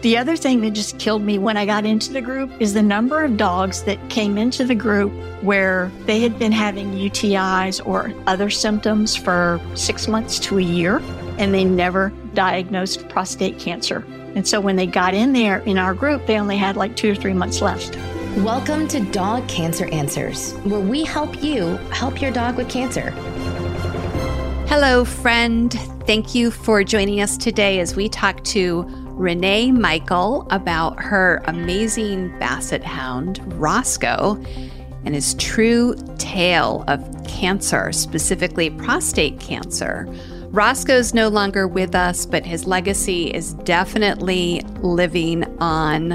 The other thing that just killed me when I got into the group is the number of dogs that came into the group where they had been having UTIs or other symptoms for six months to a year and they never diagnosed prostate cancer. And so when they got in there in our group, they only had like two or three months left. Welcome to Dog Cancer Answers, where we help you help your dog with cancer. Hello, friend. Thank you for joining us today as we talk to Renee Michael about her amazing basset hound, Roscoe, and his true tale of cancer, specifically prostate cancer. Roscoe's no longer with us, but his legacy is definitely living on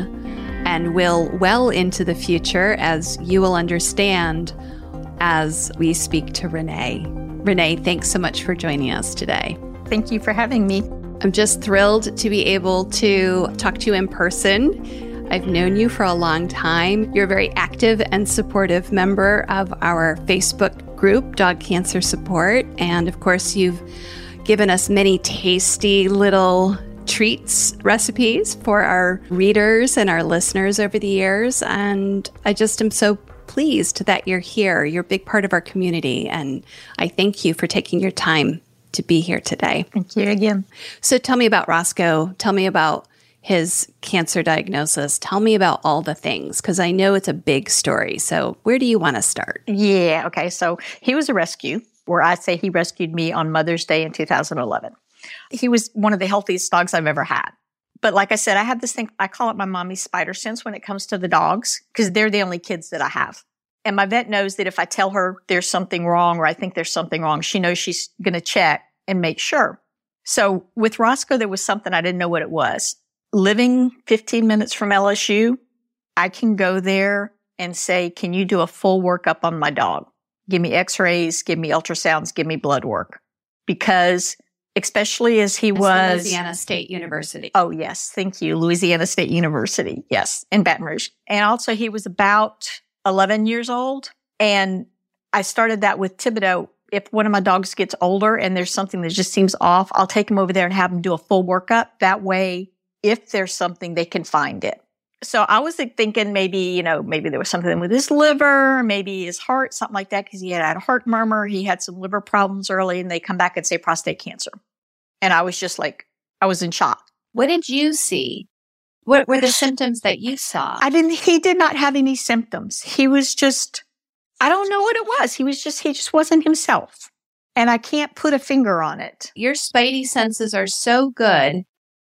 and will well into the future, as you will understand as we speak to Renee. Renee, thanks so much for joining us today. Thank you for having me. I'm just thrilled to be able to talk to you in person. I've known you for a long time. You're a very active and supportive member of our Facebook group, Dog Cancer Support. And of course, you've given us many tasty little treats recipes for our readers and our listeners over the years. And I just am so pleased that you're here. You're a big part of our community. And I thank you for taking your time to be here today. Thank you again. So tell me about Roscoe. Tell me about his cancer diagnosis. Tell me about all the things because I know it's a big story. So, where do you want to start? Yeah. Okay. So, he was a rescue, where I say he rescued me on Mother's Day in 2011. He was one of the healthiest dogs I've ever had. But like I said, I have this thing, I call it my mommy's spider sense when it comes to the dogs because they're the only kids that I have. And my vet knows that if I tell her there's something wrong or I think there's something wrong, she knows she's going to check and make sure. So with Roscoe, there was something I didn't know what it was. Living 15 minutes from LSU, I can go there and say, can you do a full workup on my dog? Give me x-rays, give me ultrasounds, give me blood work. Because especially as he was Louisiana State University. Oh, yes. Thank you. Louisiana State University. Yes. In Baton Rouge. And also he was about 11 years old. And I started that with Thibodeau. If one of my dogs gets older and there's something that just seems off, I'll take him over there and have him do a full workup. That way, if there's something, they can find it. So I was thinking maybe, you know, maybe there was something with his liver, maybe his heart, something like that, because he had had a heart murmur. He had some liver problems early and they come back and say prostate cancer. And I was just like, I was in shock. What did you see? What were the symptoms that you saw? I didn't, he did not have any symptoms. He was just, I don't know what it was. He was just, he just wasn't himself. And I can't put a finger on it. Your spidey senses are so good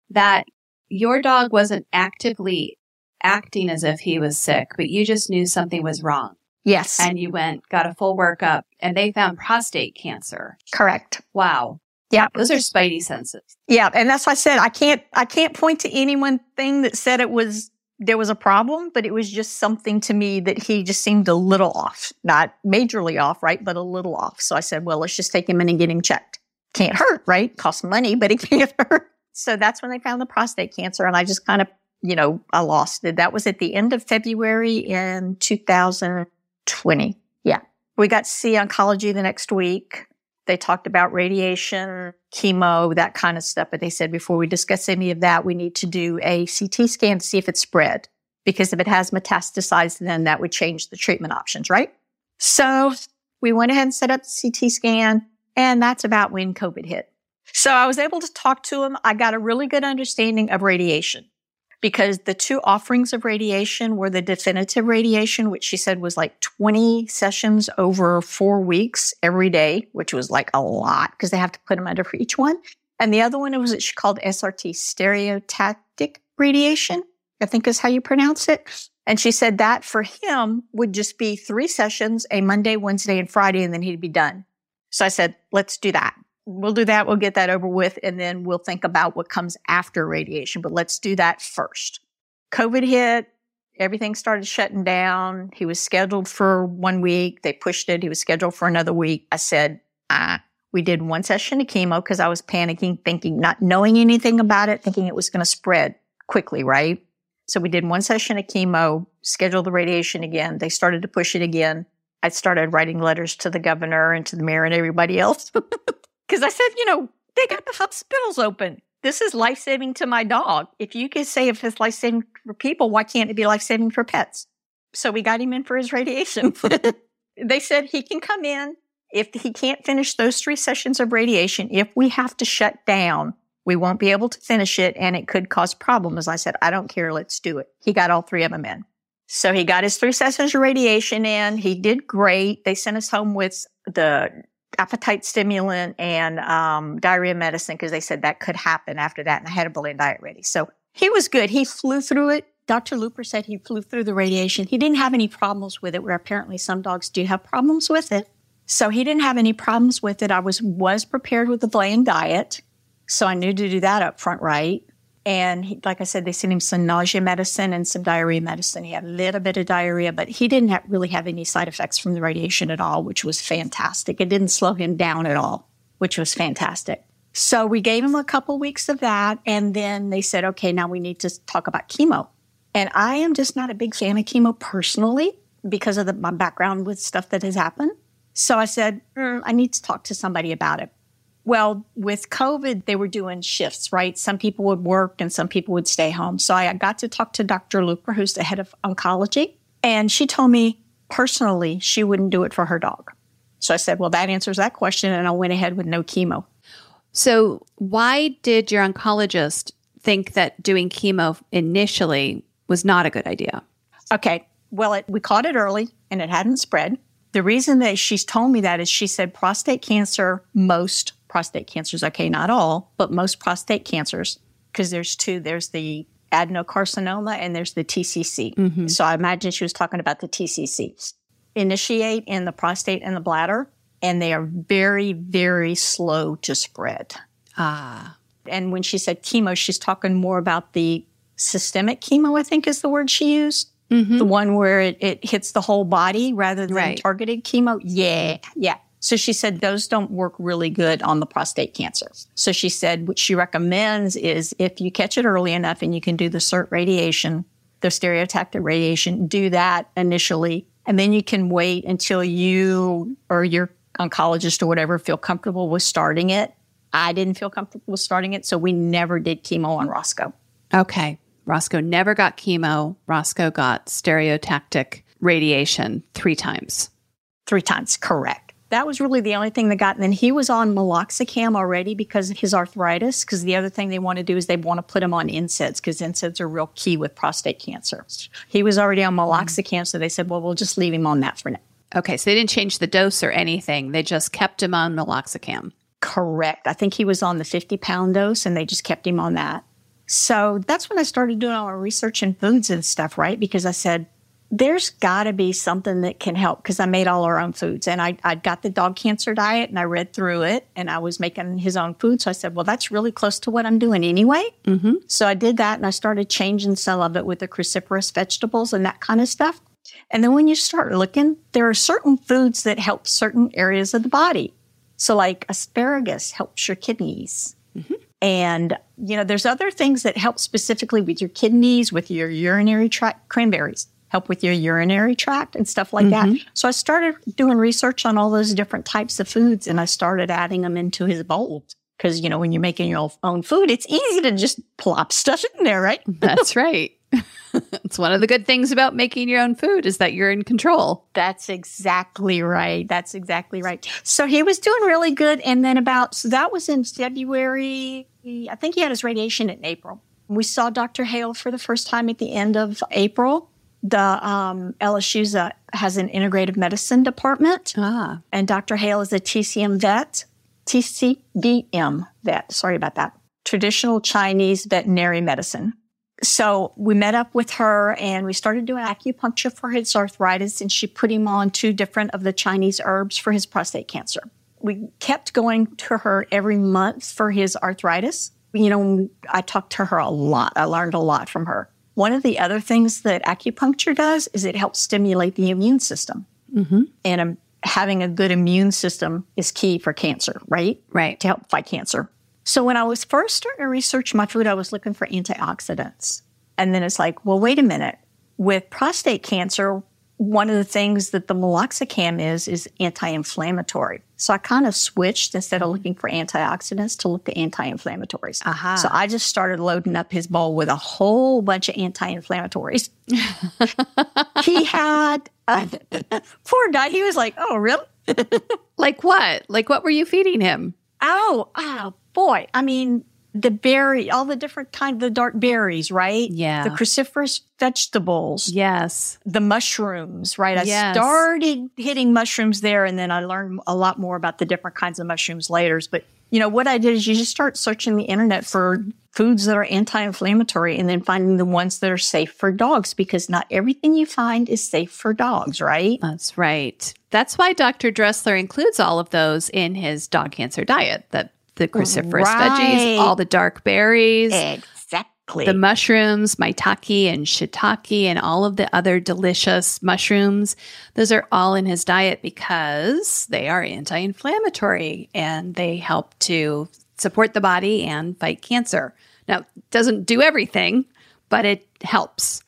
that your dog wasn't actively acting as if he was sick, but you just knew something was wrong. Yes. And you went, got a full workup, and they found prostate cancer. Correct. Wow. Yeah. Those are spidey senses. Yeah. And that's why I said I can't, I can't point to any one thing that said it was, there was a problem, but it was just something to me that he just seemed a little off, not majorly off, right? But a little off. So I said, well, let's just take him in and get him checked. Can't hurt, right? Costs money, but it can't hurt. So that's when they found the prostate cancer. And I just kind of, you know, I lost it. That was at the end of February in 2020. Yeah. We got to see oncology the next week. They talked about radiation, chemo, that kind of stuff. But they said before we discuss any of that, we need to do a CT scan to see if it's spread. Because if it has metastasized, then that would change the treatment options, right? So we went ahead and set up the CT scan. And that's about when COVID hit. So I was able to talk to him. I got a really good understanding of radiation because the two offerings of radiation were the definitive radiation, which she said was like 20 sessions over four weeks every day, which was like a lot because they have to put them under for each one. And the other one was what she called SRT, stereotactic radiation, I think is how you pronounce it. And she said that for him would just be three sessions, a Monday, Wednesday, and Friday, and then he'd be done. So I said, let's do that. We'll do that. We'll get that over with. And then we'll think about what comes after radiation. But let's do that first. COVID hit. Everything started shutting down. He was scheduled for one week. They pushed it. He was scheduled for another week. I said, ah, we did one session of chemo because I was panicking, thinking, not knowing anything about it, thinking it was going to spread quickly, right? So we did one session of chemo, scheduled the radiation again. They started to push it again. I started writing letters to the governor and to the mayor and everybody else. Because I said, you know, they got the hospitals open. this is life saving to my dog. If you can say if it's life saving for people, why can't it be life saving for pets? So we got him in for his radiation. they said he can come in if he can't finish those three sessions of radiation. If we have to shut down, we won't be able to finish it and it could cause problems. I said, I don't care. Let's do it. He got all three of them in. So he got his three sessions of radiation in. He did great. They sent us home with the appetite stimulant and um, diarrhea medicine because they said that could happen after that. And I had a bouillon diet ready. So he was good. He flew through it. Dr. Looper said he flew through the radiation. He didn't have any problems with it, where apparently some dogs do have problems with it. So he didn't have any problems with it. I was was prepared with the bland diet. So I knew to do that up front right. And he, like I said, they sent him some nausea medicine and some diarrhea medicine. He had a little bit of diarrhea, but he didn't really have any side effects from the radiation at all, which was fantastic. It didn't slow him down at all, which was fantastic. So we gave him a couple weeks of that. And then they said, okay, now we need to talk about chemo. And I am just not a big fan of chemo personally because of the, my background with stuff that has happened. So I said, mm, I need to talk to somebody about it. Well, with COVID, they were doing shifts, right? Some people would work and some people would stay home. So I got to talk to Dr. Looper, who's the head of oncology, and she told me personally she wouldn't do it for her dog. So I said, well, that answers that question. And I went ahead with no chemo. So, why did your oncologist think that doing chemo initially was not a good idea? Okay. Well, it, we caught it early and it hadn't spread. The reason that she's told me that is she said prostate cancer, most prostate cancers. Okay, not all, but most prostate cancers, because there's two. There's the adenocarcinoma and there's the TCC. Mm-hmm. So I imagine she was talking about the TCC. Initiate in the prostate and the bladder, and they are very, very slow to spread. Ah. And when she said chemo, she's talking more about the systemic chemo, I think is the word she used. Mm-hmm. The one where it, it, hits the whole body rather than right. targeted chemo. Yeah. Yeah. So she said those don't work really good on the prostate cancer. So she said what she recommends is if you catch it early enough and you can do the SIRT radiation, the stereotactic radiation, do that initially. And then you can wait until you or your oncologist or whatever feel comfortable with starting it. I didn't feel comfortable with starting it. So we never did chemo on Roscoe. Okay. Roscoe never got chemo. Roscoe got stereotactic radiation three times. Three times, correct that was really the only thing that got. And then he was on meloxicam already because of his arthritis. Because the other thing they want to do is they want to put him on NSAIDs because NSAIDs are real key with prostate cancer. He was already on meloxicam, so they said, well, we'll just leave him on that for now. Okay, so they didn't change the dose or anything. They just kept him on meloxicam. Correct. I think he was on the 50 pound dose and they just kept him on that. So that's when I started doing all my research in foods and stuff, right? Because I said, there's got to be something that can help because I made all our own foods and I, I got the dog cancer diet and I read through it and I was making his own food. So I said, well, that's really close to what I'm doing anyway. Mm-hmm. So I did that and I started changing some of it with the cruciferous vegetables and that kind of stuff. And then when you start looking, there are certain foods that help certain areas of the body. So like asparagus helps your kidneys. Mm-hmm. And, you know, there's other things that help specifically with your kidneys, with your urinary tract, cranberries help with your urinary tract and stuff like mm-hmm. that. So I started doing research on all those different types of foods and I started adding them into his bowl. Cause, you know, when you're making your own food, it's easy to just plop stuff in there, right? That's right. it's one of the good things about making your own food is that you're in control. That's exactly right. That's exactly right. So he was doing really good. And then about, so that was in February. I think he had his radiation in April. We saw Dr. Hale for the first time at the end of April the um, LSU's has an integrative medicine department. Ah. And Dr. Hale is a TCM vet, TCVM vet. Sorry about that. Traditional Chinese veterinary medicine. So we met up with her and we started doing acupuncture for his arthritis and she put him on two different of the Chinese herbs for his prostate cancer. We kept going to her every month for his arthritis. You know, I talked to her a lot. I learned a lot from her. One of the other things that acupuncture does is it helps stimulate the immune system. Mm-hmm. And um, having a good immune system is key for cancer, right? Right. To help fight cancer. So when I was first starting to research my food, I was looking for antioxidants. And then it's like, well, wait a minute. With prostate cancer, one of the things that the meloxicam is is anti-inflammatory. So I kind of switched instead of looking for antioxidants to look at anti-inflammatories. Aha. So I just started loading up his bowl with a whole bunch of anti-inflammatories. he had uh, poor guy. He was like, "Oh, really? Like what? Like what were you feeding him? Oh, oh boy! I mean, the berry, all the different kind, the dark berries, right? Yeah. the cruciferous vegetables." Yes. the mushrooms, right? I Yes. started hitting mushrooms there and then I learned a lot more about the different kinds of mushrooms later. But, you know, what I did is you just start searching the internet for foods that are anti inflammatory and then finding the ones that are safe for dogs because not everything you find is safe for dogs, right? That's right. That's why Dr. Dressler includes all of those in his dog cancer diet. That the cruciferous Right. veggies, all the dark berries, Exactly. the mushrooms, maitake and shiitake, and all of the other delicious mushrooms. Those are all in his diet because they are anti-inflammatory and they help to support the body and fight cancer. Now, it doesn't do everything, but it helps,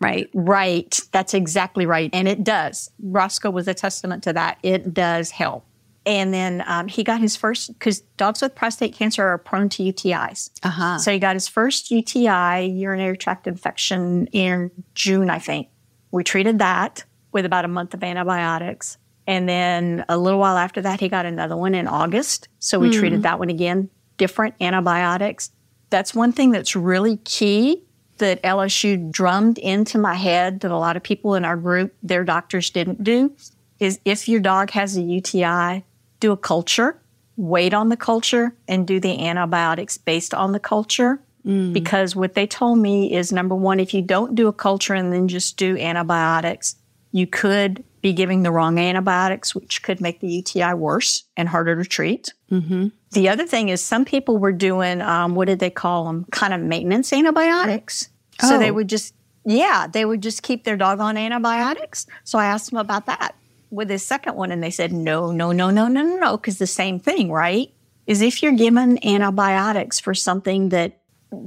right? Right. That's exactly right. And it does. Roscoe was a testament to that. It does help. And then um, he got his first, because dogs with prostate cancer are prone to UTIs. Uh-huh. So he got his first UTI, urinary tract infection, in June, I think. We treated that with about a month of antibiotics. And then a little while after that, he got another one in August. So we treated that one again, different antibiotics. That's one thing that's really key that LSU drummed into my head that a lot of people in our group, their doctors didn't do, is if your dog has a UTI, do a culture, wait on the culture, and do the antibiotics based on the culture. Because what they told me is number one, if you don't do a culture and then just do antibiotics, you could be giving the wrong antibiotics, which could make the UTI worse and harder to treat. The other thing is some people were doing, um, what did they call them? Kind of maintenance antibiotics. So they Oh. would just, yeah, they would just keep their dog on antibiotics. So I asked them about that with his second one, and they said, no, no, no, no, no, no, no, because the same thing, right? Is if you're given antibiotics for something that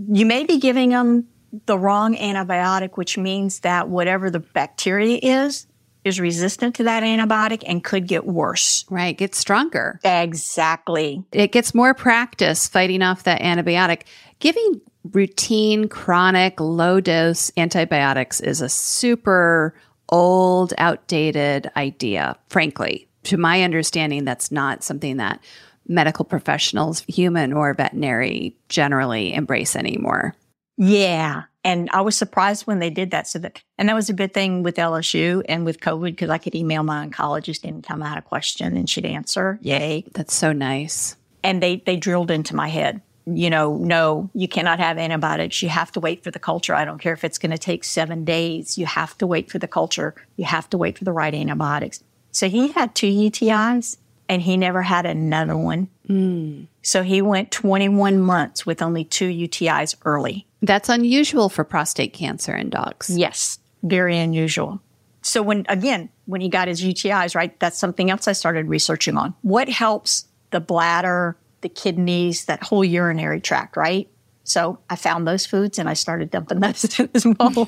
you may be giving them the wrong antibiotic, which means that whatever the bacteria is, is resistant to that antibiotic and could get worse. Right. Get stronger. Exactly. it gets more practice fighting off that antibiotic. Giving routine, chronic, low dose antibiotics is a super old, outdated idea, frankly. To my understanding, that's not something that medical professionals, human or veterinary, generally embrace anymore. Yeah. And I was surprised when they did that. So that, and that was a good thing with LSU and with COVID because I could email my oncologist anytime I had a question and she'd answer. Yay. That's so nice. And they, they drilled into my head, you know, no, you cannot have antibiotics. You have to wait for the culture. I don't care if it's going to take seven days. You have to wait for the culture. You have to wait for the right antibiotics. So he had two UTIs and he never had another one. Hmm. So he went 21 months with only two UTIs early. That's unusual for prostate cancer in dogs. Yes, very unusual. So when again, when he got his UTIs, right, that's something else I started researching on. What helps the bladder, the kidneys, that whole urinary tract, right? So I found those foods and I started dumping those in his bowl.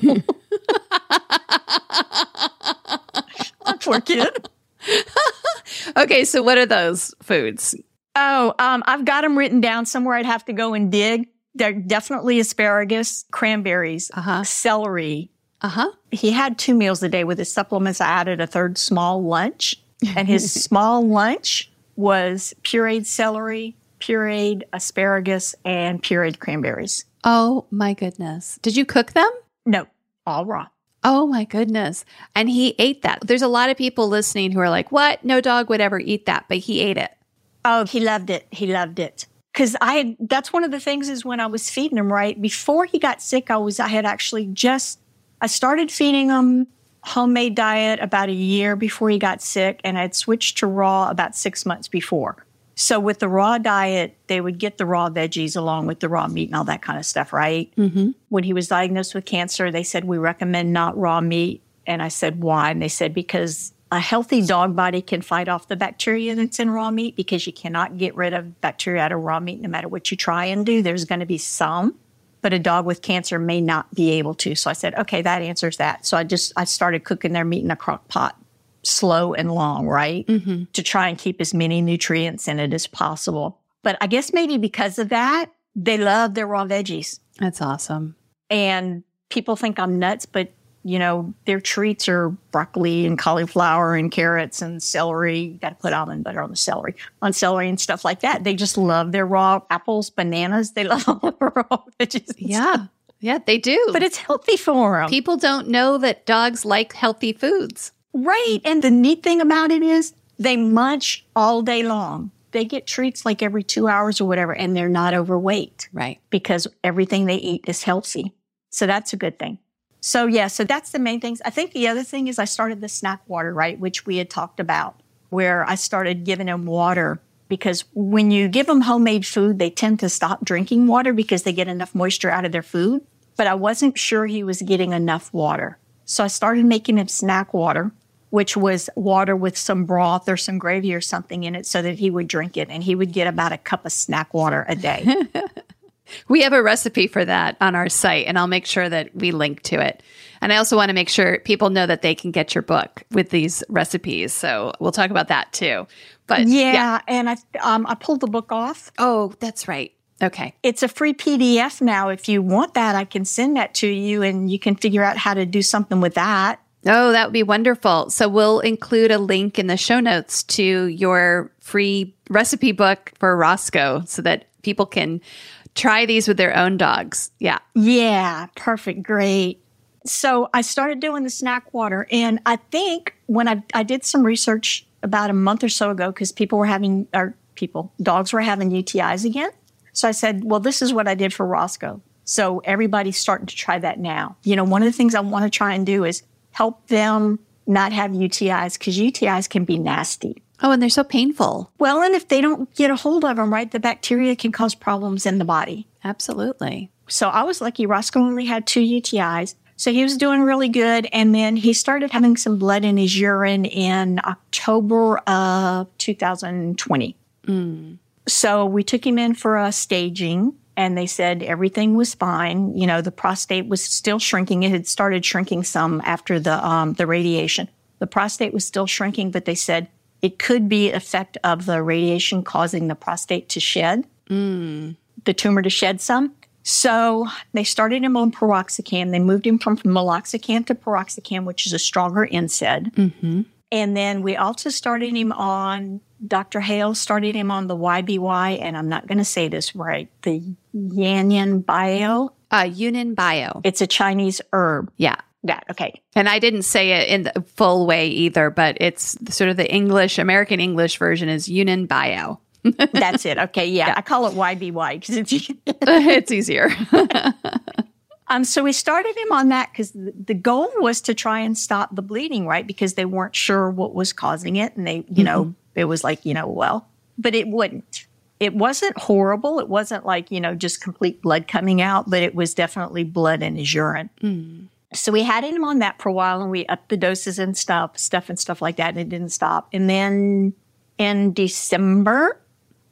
Poor kid. Okay, so what are those foods? Oh, um, I've got them written down somewhere. I'd have to go and dig. They're definitely asparagus, cranberries, Uh-huh. celery, Uh huh. he had two meals a day with his supplements. I added a third small lunch, and his small lunch was pureed celery, pureed asparagus, and pureed cranberries. Oh my goodness. Did you cook them? No, all raw. Oh my goodness. And he ate that. There's a lot of people listening who are like, what? No dog would ever eat that, but he ate it. Oh, he loved it. He loved it. Cause I, that's one of the things is when I was feeding him, right? Before he got sick, I was, I had actually just, I started feeding him homemade diet about a year before he got sick and I'd switched to raw about six months before. So with the raw diet, they would get the raw veggies along with the raw meat and all that kind of stuff, right? Mm-hmm. When he was diagnosed with cancer, they said, we recommend not raw meat. And I said, why? And they said, because a healthy dog body can fight off the bacteria that's in raw meat because you cannot get rid of bacteria out of raw meat no matter what you try and do. There's going to be some. but a dog with cancer may not be able to. So I said, okay, that answers that. So I just, I started cooking their meat in a crock pot, slow and long, right? Mm-hmm. To try and keep as many nutrients in it as possible. But I guess maybe because of that, they love their raw veggies. That's awesome. And people think I'm nuts, but you know, their treats are broccoli and cauliflower and carrots and celery. You got to put almond butter on the celery, on celery and stuff like that. They just love their raw apples, bananas. They love all the raw veggies. Yeah. Stuff. Yeah, they do. But it's healthy for them. People don't know that dogs like healthy foods. Right. And the neat thing about it is they munch all day long. They get treats like every two hours or whatever, and they're not overweight. Right. Because everything they eat is healthy. So that's a good thing. So yeah, so that's the main things. I think the other thing is I started the snack water, right, which we had talked about, where I started giving them water because when you give them homemade food, they tend to stop drinking water because they get enough moisture out of their food. But I wasn't sure he was getting enough water. So I started making him snack water, which was water with some broth or some gravy or something in it so that he would drink it and he would get about a cup of snack water a day. We have a recipe for that on our site, and I'll make sure that we link to it. And I also want to make sure people know that they can get your book with these recipes. So we'll talk about that too. But yeah, yeah. and I um, I pulled the book off. Oh, that's right. Okay. It's a free PDF now. If you want that, I can send that to you, and you can figure out how to do something with that. Oh, that would be wonderful. So we'll include a link in the show notes to your free recipe book for Roscoe so that people can try these with their own dogs. Yeah. Yeah. Perfect. Great. So I started doing the snack water. And I think when I, I did some research about a month or so ago, because people were having, or people, dogs were having UTIs again. So I said, well, this is what I did for Roscoe. So everybody's starting to try that now. You know, one of the things I want to try and do is help them not have UTIs because UTIs can be nasty. Oh, and they're so painful. Well, and if they don't get a hold of them, right, the bacteria can cause problems in the body. Absolutely. So I was lucky. Roscoe only had two UTIs. So he was doing really good. And then he started having some blood in his urine in October of 2020. Mm. So we took him in for a staging and they said everything was fine. You know, the prostate was still shrinking. It had started shrinking some after the, um, the radiation. The prostate was still shrinking, but they said it could be effect of the radiation causing the prostate to shed, mm. the tumor to shed some. So they started him on piroxicam. They moved him from meloxicam to piroxicam, which is a stronger NSAID. Mm-hmm. And then we also started him on, Dr. Hale started him on the YBY, and I'm not going to say this right, the Yanyan Bio. Uh, Yunnan Bio. It's a Chinese herb. Yeah that. Okay. And I didn't say it in the full way either, but it's sort of the English, American English version is Yunnan Bio. That's it. Okay. Yeah. yeah. I call it YBY because it's, it's easier. Um, so we started him on that because the, the, goal was to try and stop the bleeding, right? Because they weren't sure what was causing it. And they, you mm-hmm. know, it was like, you know, well, but it wouldn't. It wasn't horrible. It wasn't like, you know, just complete blood coming out, but it was definitely blood in his urine. Mm. So we had him on that for a while and we upped the doses and stuff, stuff and stuff like that, and it didn't stop. And then in December,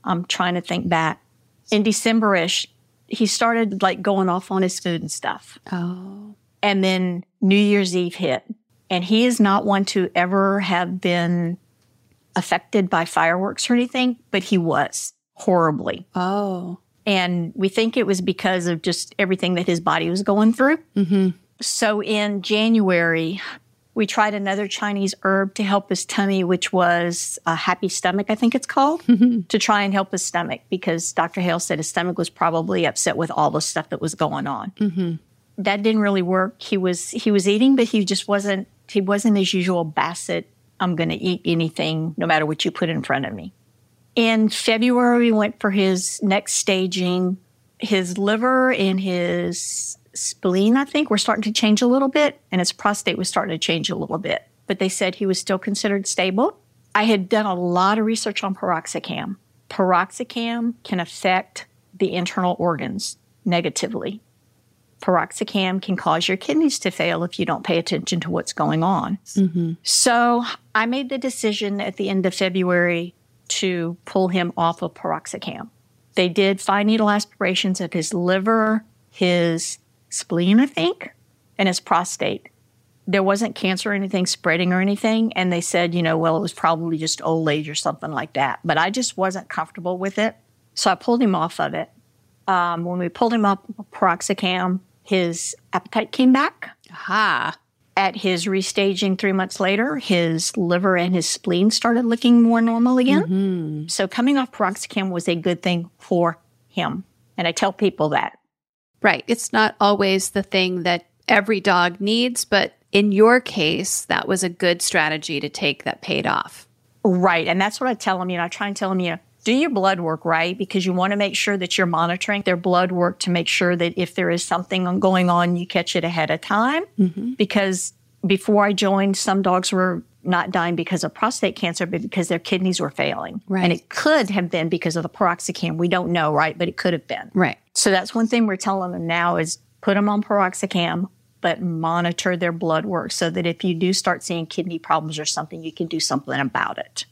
I'm trying to think back, in Decemberish, he started like going off on his food and stuff. Oh. And then New Year's Eve hit. And he is not one to ever have been affected by fireworks or anything, but he was horribly. Oh. And we think it was because of just everything that his body was going through. Mm-hmm. So in January, we tried another Chinese herb to help his tummy, which was a happy stomach, I think it's called, mm-hmm. to try and help his stomach because Dr. Hale said his stomach was probably upset with all the stuff that was going on. Mm-hmm. That didn't really work. He was he was eating, but he just wasn't he wasn't his usual basset. I'm going to eat anything, no matter what you put in front of me. In February, we went for his next staging. His liver and his spleen, I think, were starting to change a little bit, and his prostate was starting to change a little bit. But they said he was still considered stable. I had done a lot of research on piroxicam. Piroxicam can affect the internal organs negatively. Piroxicam can cause your kidneys to fail if you don't pay attention to what's going on. Mm-hmm. So I made the decision at the end of February to pull him off of piroxicam. They did fine needle aspirations of his liver, his spleen, I think, and his prostate. There wasn't cancer or anything spreading or anything. And they said, you know, well, it was probably just old age or something like that. But I just wasn't comfortable with it. So I pulled him off of it. Um, when we pulled him up piroxicam, his appetite came back. Aha. At his restaging three months later, his liver and his spleen started looking more normal again. So coming off piroxicam was a good thing for him. And I tell people that. Right. It's not always the thing that every dog needs, but in your case, that was a good strategy to take that paid off. Right. And that's what I tell them. You know, I try and tell them, you know, do your blood work right because you want to make sure that you're monitoring their blood work to make sure that if there is something going on, you catch it ahead of time. Mm-hmm. Because before I joined, some dogs were not dying because of prostate cancer, but because their kidneys were failing. Right. And it could have been because of the piroxicam. We don't know, right? But it could have been. Right. So that's one thing we're telling them now is put them on piroxicam, but monitor their blood work so that if you do start seeing kidney problems or something, you can do something about it.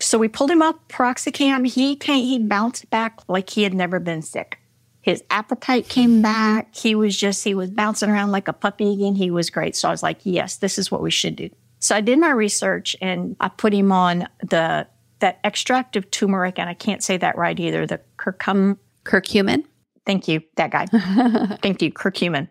So we pulled him up piroxicam. He came, he bounced back like he had never been sick. His appetite came back. He was just, he was bouncing around like a puppy again. He was great. So I was like, yes, this is what we should do. So I did my research and I put him on the, that extract of turmeric, and I can't say that right either. The curcum, Curcumin. Thank you, that guy. Thank you, curcumin.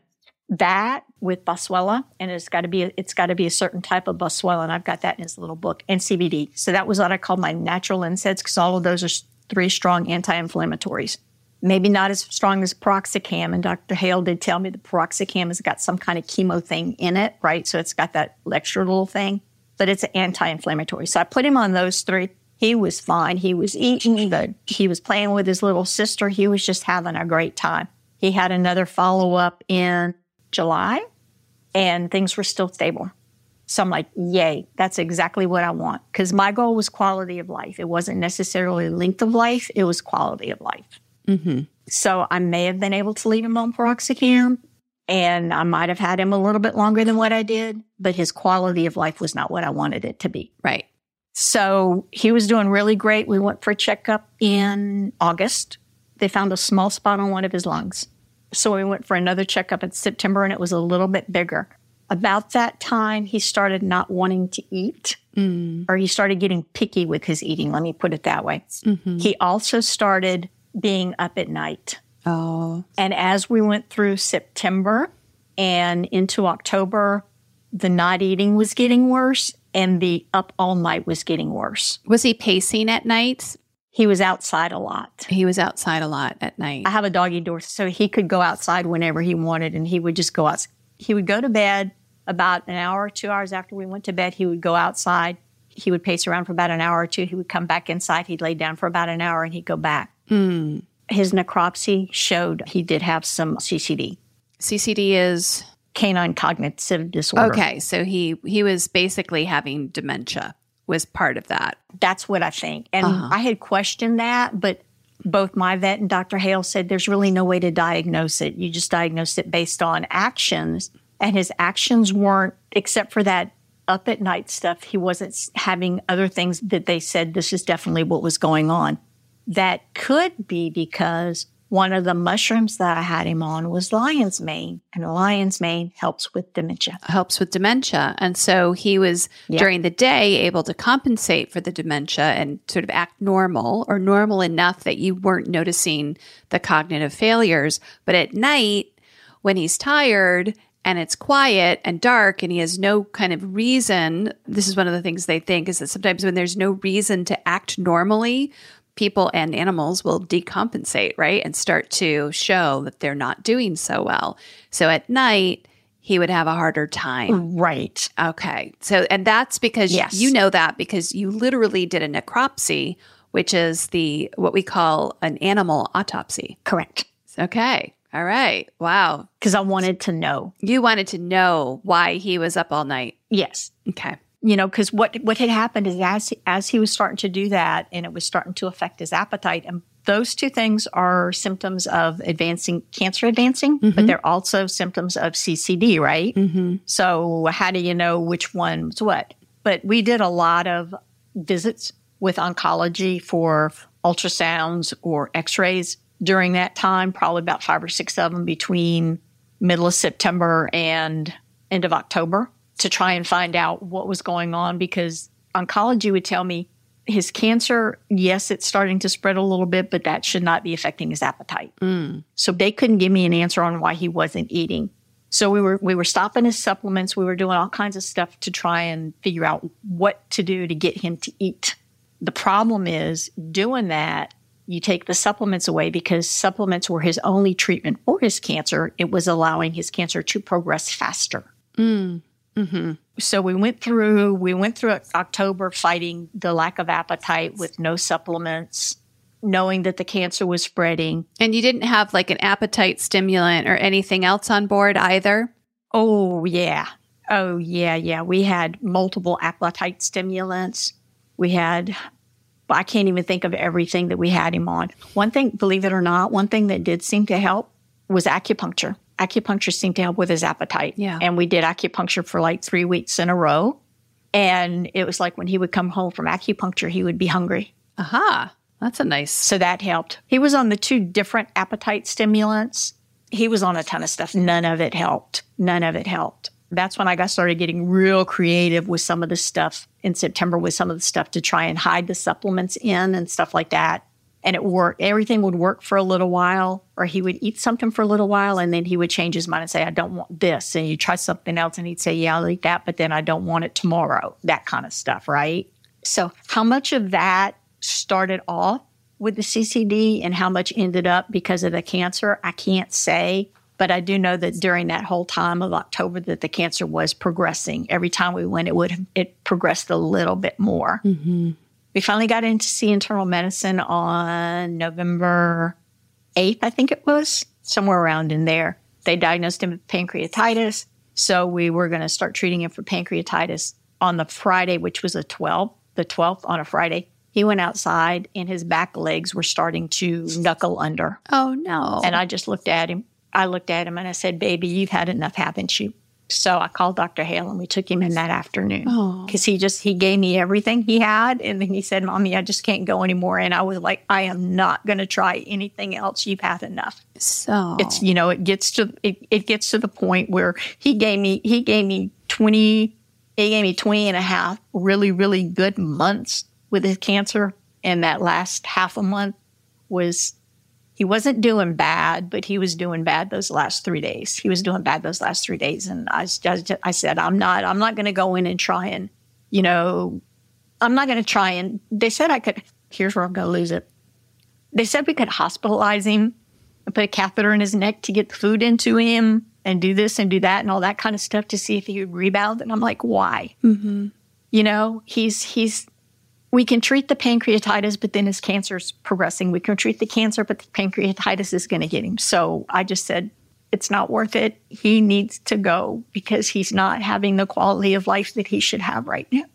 That with Boswellia, and it's got to be it's got to be a certain type of Boswellia, and I've got that in his little book. And CBD. So that was what I called my natural NSAIDs because all of those are three strong anti-inflammatories. Maybe not as strong as piroxicam, and Dr. Hale did tell me the piroxicam has got some kind of chemo thing in it, right? So it's got that extra little thing, but it's anti-inflammatory. So I put him on those three. He was fine. He was eating mm-hmm. good. He was playing with his little sister. He was just having a great time. He had another follow up in July and things were still stable. So I'm like, yay, that's exactly what I want. Because my goal was quality of life. It wasn't necessarily length of life, it was quality of life. Mm-hmm. So I may have been able to leave him on piroxicam and I might have had him a little bit longer than what I did, but his quality of life was not what I wanted it to be. Right. So he was doing really great. We went for a checkup in August. They found a small spot on one of his lungs. So we went for another checkup in September and it was a little bit bigger. About that time, he started not wanting to eat mm. or he started getting picky with his eating. Let me put it that way. Mm-hmm. He also started being up at night. Oh. And as we went through September and into October, the not eating was getting worse and the up all night was getting worse. Was he pacing at night? He was outside a lot. He was outside a lot at night. I have a doggy door, so he could go outside whenever he wanted and he would just go out. He would go to bed about an hour or two hours after we went to bed. He would go outside. He would pace around for about an hour or two. He would come back inside. He'd lay down for about an hour and he'd go back. His necropsy showed he did have some CCD, CCD is canine cognitive disorder. okay. So he he was basically having dementia. Was part of that. That's what I think. And uh-huh. I had questioned that, but both my vet and Dr. Hale said there's really no way to diagnose it. You just diagnose it based on actions. And his actions weren't, except for that up at night stuff, he wasn't having other things that they said this is definitely what was going on. That could be because one of the mushrooms that I had him on was lion's mane, and lion's mane helps with dementia. helps with dementia. And so he was during the day able to compensate for the dementia and sort of act normal or normal enough that you weren't noticing the cognitive failures. But at night, when he's tired and it's quiet and dark and he has no kind of reason, this is one of the things they think is that sometimes when there's no reason to act normally, people and animals will decompensate, right? And start to show that they're not doing so well. So at night, he would have a harder time. Right. Okay. So, and that's because Yes. you know that because you literally did a necropsy, which is the what we call an animal autopsy. Correct. Okay. All right. Wow. Because I wanted to know. You wanted to know why he was up all night. Yes. Okay. You know, because what what had happened is as as he was starting to do that, and it was starting to affect his appetite, and those two things are symptoms of advancing cancer advancing, but mm-hmm. they're also symptoms of CCD, right? Mm-hmm. So how do you know which one's what? But we did a lot of visits with oncology for ultrasounds or X-rays. during that time, probably about five or six of them between middle of September and end of October to try and find out what was going on because oncology would tell me his cancer, yes, it's starting to spread a little bit, but that should not be affecting his appetite. Mm. So they couldn't give me an answer on why he wasn't eating. So we were we were stopping his supplements. We were doing all kinds of stuff to try and figure out what to do to get him to eat. The problem is doing that, you take the supplements away because supplements were his only treatment for his cancer. It was allowing his cancer to progress faster. Mm. Hmm So we went through we went through October fighting the lack of appetite with no supplements, knowing that the cancer was spreading. And you didn't have like an appetite stimulant or anything else on board either? Oh yeah. Oh yeah, yeah. We had multiple appetite stimulants. We had I can't even think of everything that we had him on. One thing, believe it or not, one thing that did seem to help was acupuncture. Acupuncture seemed to help with his appetite. Yeah. And we did acupuncture for like three weeks in a row. And it was like when he would come home from acupuncture, he would be hungry. Aha. That's a nice. So that helped. He was on the two different appetite stimulants. He was on a ton of stuff. None of it helped. None of it helped. That's when I got started getting real creative with some of the stuff in September with some of the stuff to try and hide the supplements in and stuff like that. And it worked. Everything would work for a little while, or he would eat something for a little while and then he would change his mind and say, I don't want this. And you try something else and he'd say, Yeah, I'll eat that, but then I don't want it tomorrow. That kind of stuff, right? So, how much of that started off with the CCD and how much ended up because of the cancer, I can't say. But I do know that during that whole time of October that the cancer was progressing. Every time we went, it would it progressed a little bit more. Mm-hmm. We finally got in to see internal medicine on November 8th, I think it was, somewhere around in there. They diagnosed him with pancreatitis. So we were going to start treating him for pancreatitis on the Friday, which was a 12th, the 12th on a Friday. He went outside and his back legs were starting to knuckle under. Oh, no. And I just looked at him. I looked at him and I said, Baby, you've had enough, haven't you? So I called Dr. Hale and we took him in that afternoon because he just he gave me everything he had and then he said mommy i just can't go anymore. And i was like i am not going to try anything else. You've had enough. So it's you know it gets to it, it gets to the point where he gave me he gave me 20 he gave me 20 and a half really really good months with his cancer. And that last half a month was he wasn't doing bad, but he was doing bad those last three days. He was doing bad those last three days, and I, I, I said, I'm not, I'm not going to go in and try and, you know, I'm not going to try and. They said I could. Here's where I'm going to lose it. They said we could hospitalize him and put a catheter in his neck to get the food into him and do this and do that and all that kind of stuff to see if he would rebound. And I'm like, why? Mm-hmm. You know, he's he's we can treat the pancreatitis, but then his cancer's progressing. We can treat the cancer, but the pancreatitis is going to get him. So I just said, it's not worth it. He needs to go because he's not having the quality of life that he should have right now.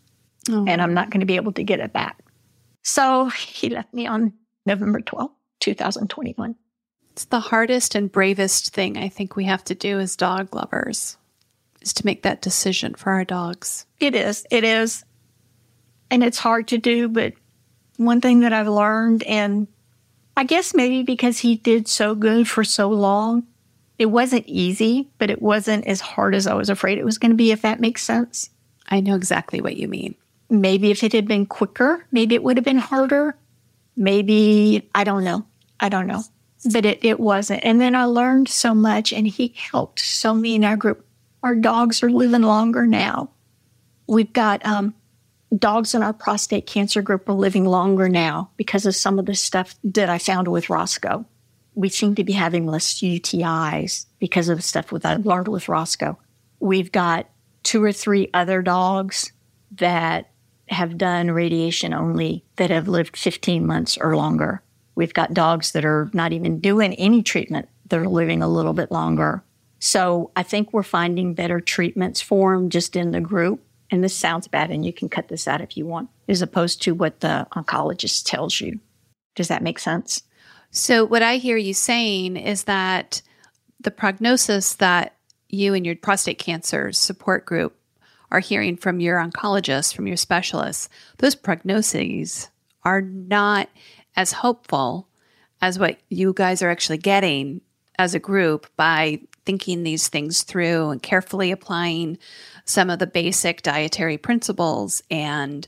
Oh. And I'm not going to be able to get it back. So he left me on November 12th, 2021. It's the hardest and bravest thing I think we have to do as dog lovers is to make that decision for our dogs. It is. It is. And it's hard to do, but one thing that I've learned, and I guess maybe because he did so good for so long, it wasn't easy, but it wasn't as hard as I was afraid it was going to be, if that makes sense. I know exactly what you mean. Maybe if it had been quicker, maybe it would have been harder. Maybe, I don't know. I don't know. But it, it wasn't. And then I learned so much, and he helped so me in our group. Our dogs are living longer now. We've got um, dogs in our prostate cancer group are living longer now because of some of the stuff that I found with Roscoe. We seem to be having less UTIs because of the stuff that I uh, learned with Roscoe. We've got two or three other dogs that have done radiation only that have lived 15 months or longer. We've got dogs that are not even doing any treatment that are living a little bit longer. So I think we're finding better treatments for them just in the group. And this sounds bad, and you can cut this out if you want, as opposed to what the oncologist tells you. Does that make sense? So, what I hear you saying is that the prognosis that you and your prostate cancer support group are hearing from your oncologist, from your specialists, those prognoses are not as hopeful as what you guys are actually getting as a group by thinking these things through and carefully applying some of the basic dietary principles and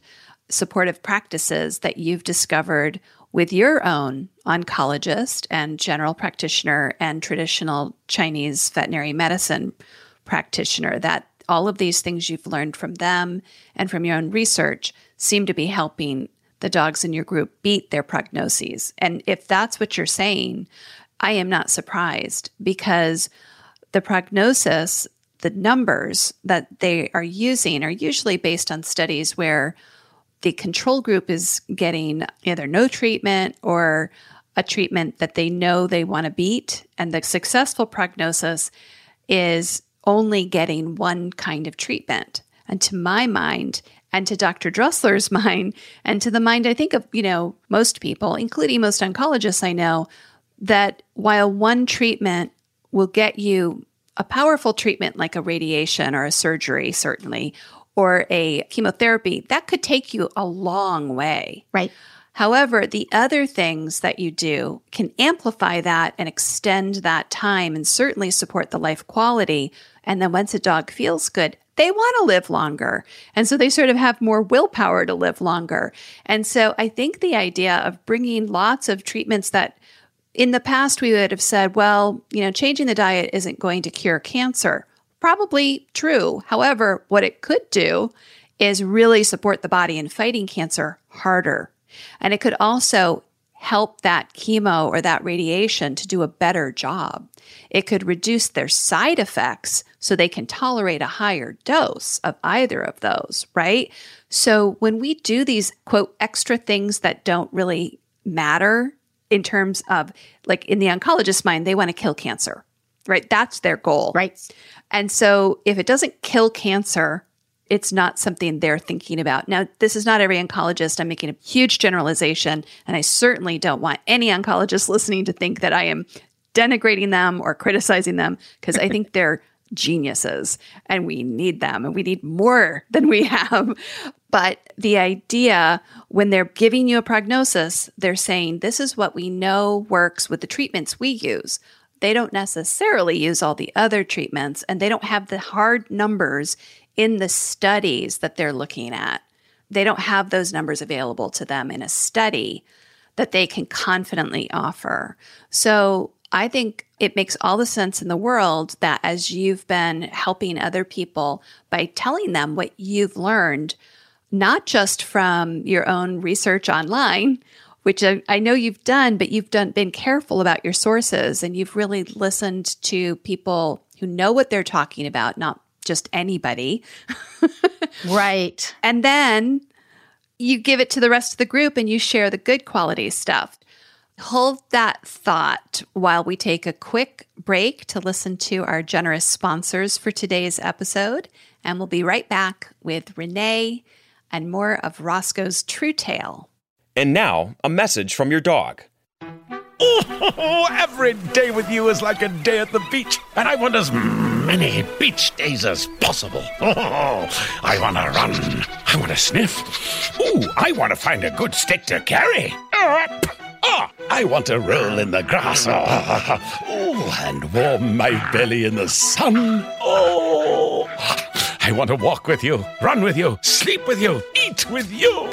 supportive practices that you've discovered with your own oncologist and general practitioner and traditional Chinese veterinary medicine practitioner, that all of these things you've learned from them and from your own research seem to be helping the dogs in your group beat their prognoses. And if that's what you're saying, I am not surprised because the prognosis, the numbers that they are using are usually based on studies where the control group is getting either no treatment or a treatment that they know they want to beat. And the successful prognosis is only getting one kind of treatment. And to my mind, and to Dr. Dressler's mind, and to the mind, I think of, you know, most people, including most oncologists I know, that while one treatment will get you a powerful treatment like a radiation or a surgery, certainly, or a chemotherapy, that could take you a long way. Right. However, the other things that you do can amplify that and extend that time and certainly support the life quality. And then once a dog feels good, they want to live longer. And so they sort of have more willpower to live longer. And so I think the idea of bringing lots of treatments that in the past we would have said, well, you know, changing the diet isn't going to cure cancer. Probably true. However, what it could do is really support the body in fighting cancer harder. And it could also help that chemo or that radiation to do a better job. It could reduce their side effects so they can tolerate a higher dose of either of those, right? So when we do these quote extra things that don't really matter in terms of like in the oncologist's mind, they want to kill cancer, right? That's their goal. Right. And so if it doesn't kill cancer, it's not something they're thinking about. Now, this is not every oncologist. I'm making a huge generalization, and I certainly don't want any oncologist listening to think that I am denigrating them or criticizing them because I think they're geniuses and we need them and we need more than we have. But the idea when they're giving you a prognosis, they're saying, This is what we know works with the treatments we use. They don't necessarily use all the other treatments and they don't have the hard numbers in the studies that they're looking at. They don't have those numbers available to them in a study that they can confidently offer. So I think it makes all the sense in the world that as you've been helping other people by telling them what you've learned, not just from your own research online, which I, I know you've done, but you've done been careful about your sources and you've really listened to people who know what they're talking about, not just anybody. right. And then you give it to the rest of the group and you share the good quality stuff. Hold that thought while we take a quick break to listen to our generous sponsors for today's episode. And we'll be right back with Renee and more of Roscoe's true tale. And now, a message from your dog. Oh, every day with you is like a day at the beach, and I want as many beach days as possible. Oh, I want to run. I want to sniff. Ooh, I want to find a good stick to carry. Oh, I want to roll in the grass. Oh, and warm my belly in the sun. Oh, I want to walk with you, run with you, sleep with you, eat with you.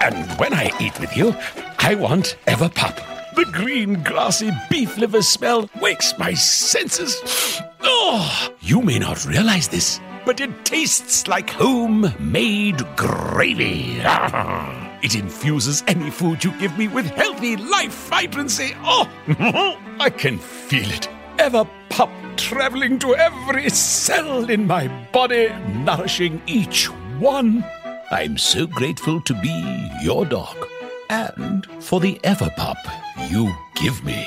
And when I eat with you, I want Everpup. The green, grassy beef liver smell wakes my senses. Oh, you may not realize this, but it tastes like homemade gravy. It infuses any food you give me with healthy life vibrancy. Oh, I can feel it. Everpup traveling to every cell in my body, nourishing each one. I'm so grateful to be your dog and for the Everpup you give me.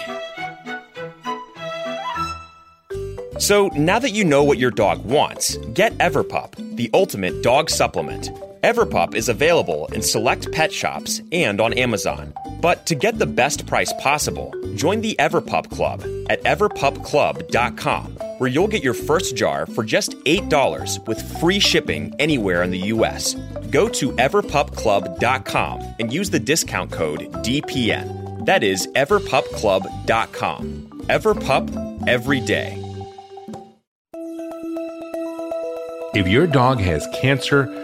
So now that you know what your dog wants, get Everpup, the ultimate dog supplement. Everpup is available in select pet shops and on Amazon. But to get the best price possible, join the Everpup Club at everpupclub.com, where you'll get your first jar for just $8 with free shipping anywhere in the US. Go to everpupclub.com and use the discount code DPN. That is everpupclub.com. Everpup every day. If your dog has cancer,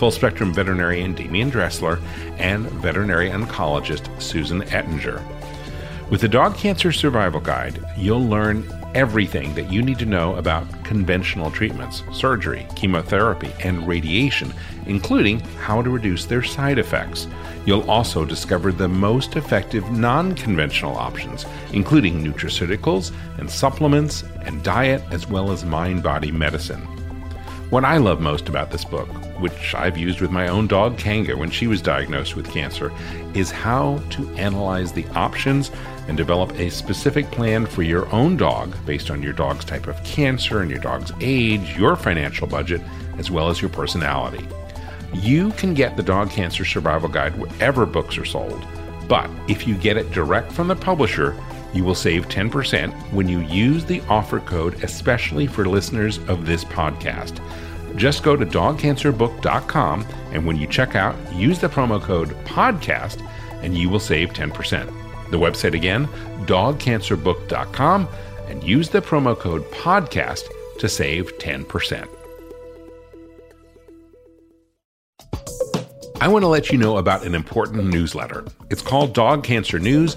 full spectrum veterinarian Demian Dressler and veterinary oncologist Susan Ettinger. With the Dog Cancer Survival Guide, you'll learn everything that you need to know about conventional treatments, surgery, chemotherapy, and radiation, including how to reduce their side effects. You'll also discover the most effective non conventional options, including nutraceuticals and supplements and diet, as well as mind body medicine. What I love most about this book, which I've used with my own dog Kanga when she was diagnosed with cancer, is how to analyze the options and develop a specific plan for your own dog based on your dog's type of cancer and your dog's age, your financial budget, as well as your personality. You can get the Dog Cancer Survival Guide wherever books are sold, but if you get it direct from the publisher, you will save 10% when you use the offer code, especially for listeners of this podcast. Just go to dogcancerbook.com and when you check out, use the promo code PODCAST and you will save 10%. The website again, dogcancerbook.com, and use the promo code PODCAST to save 10%. I want to let you know about an important newsletter. It's called Dog Cancer News.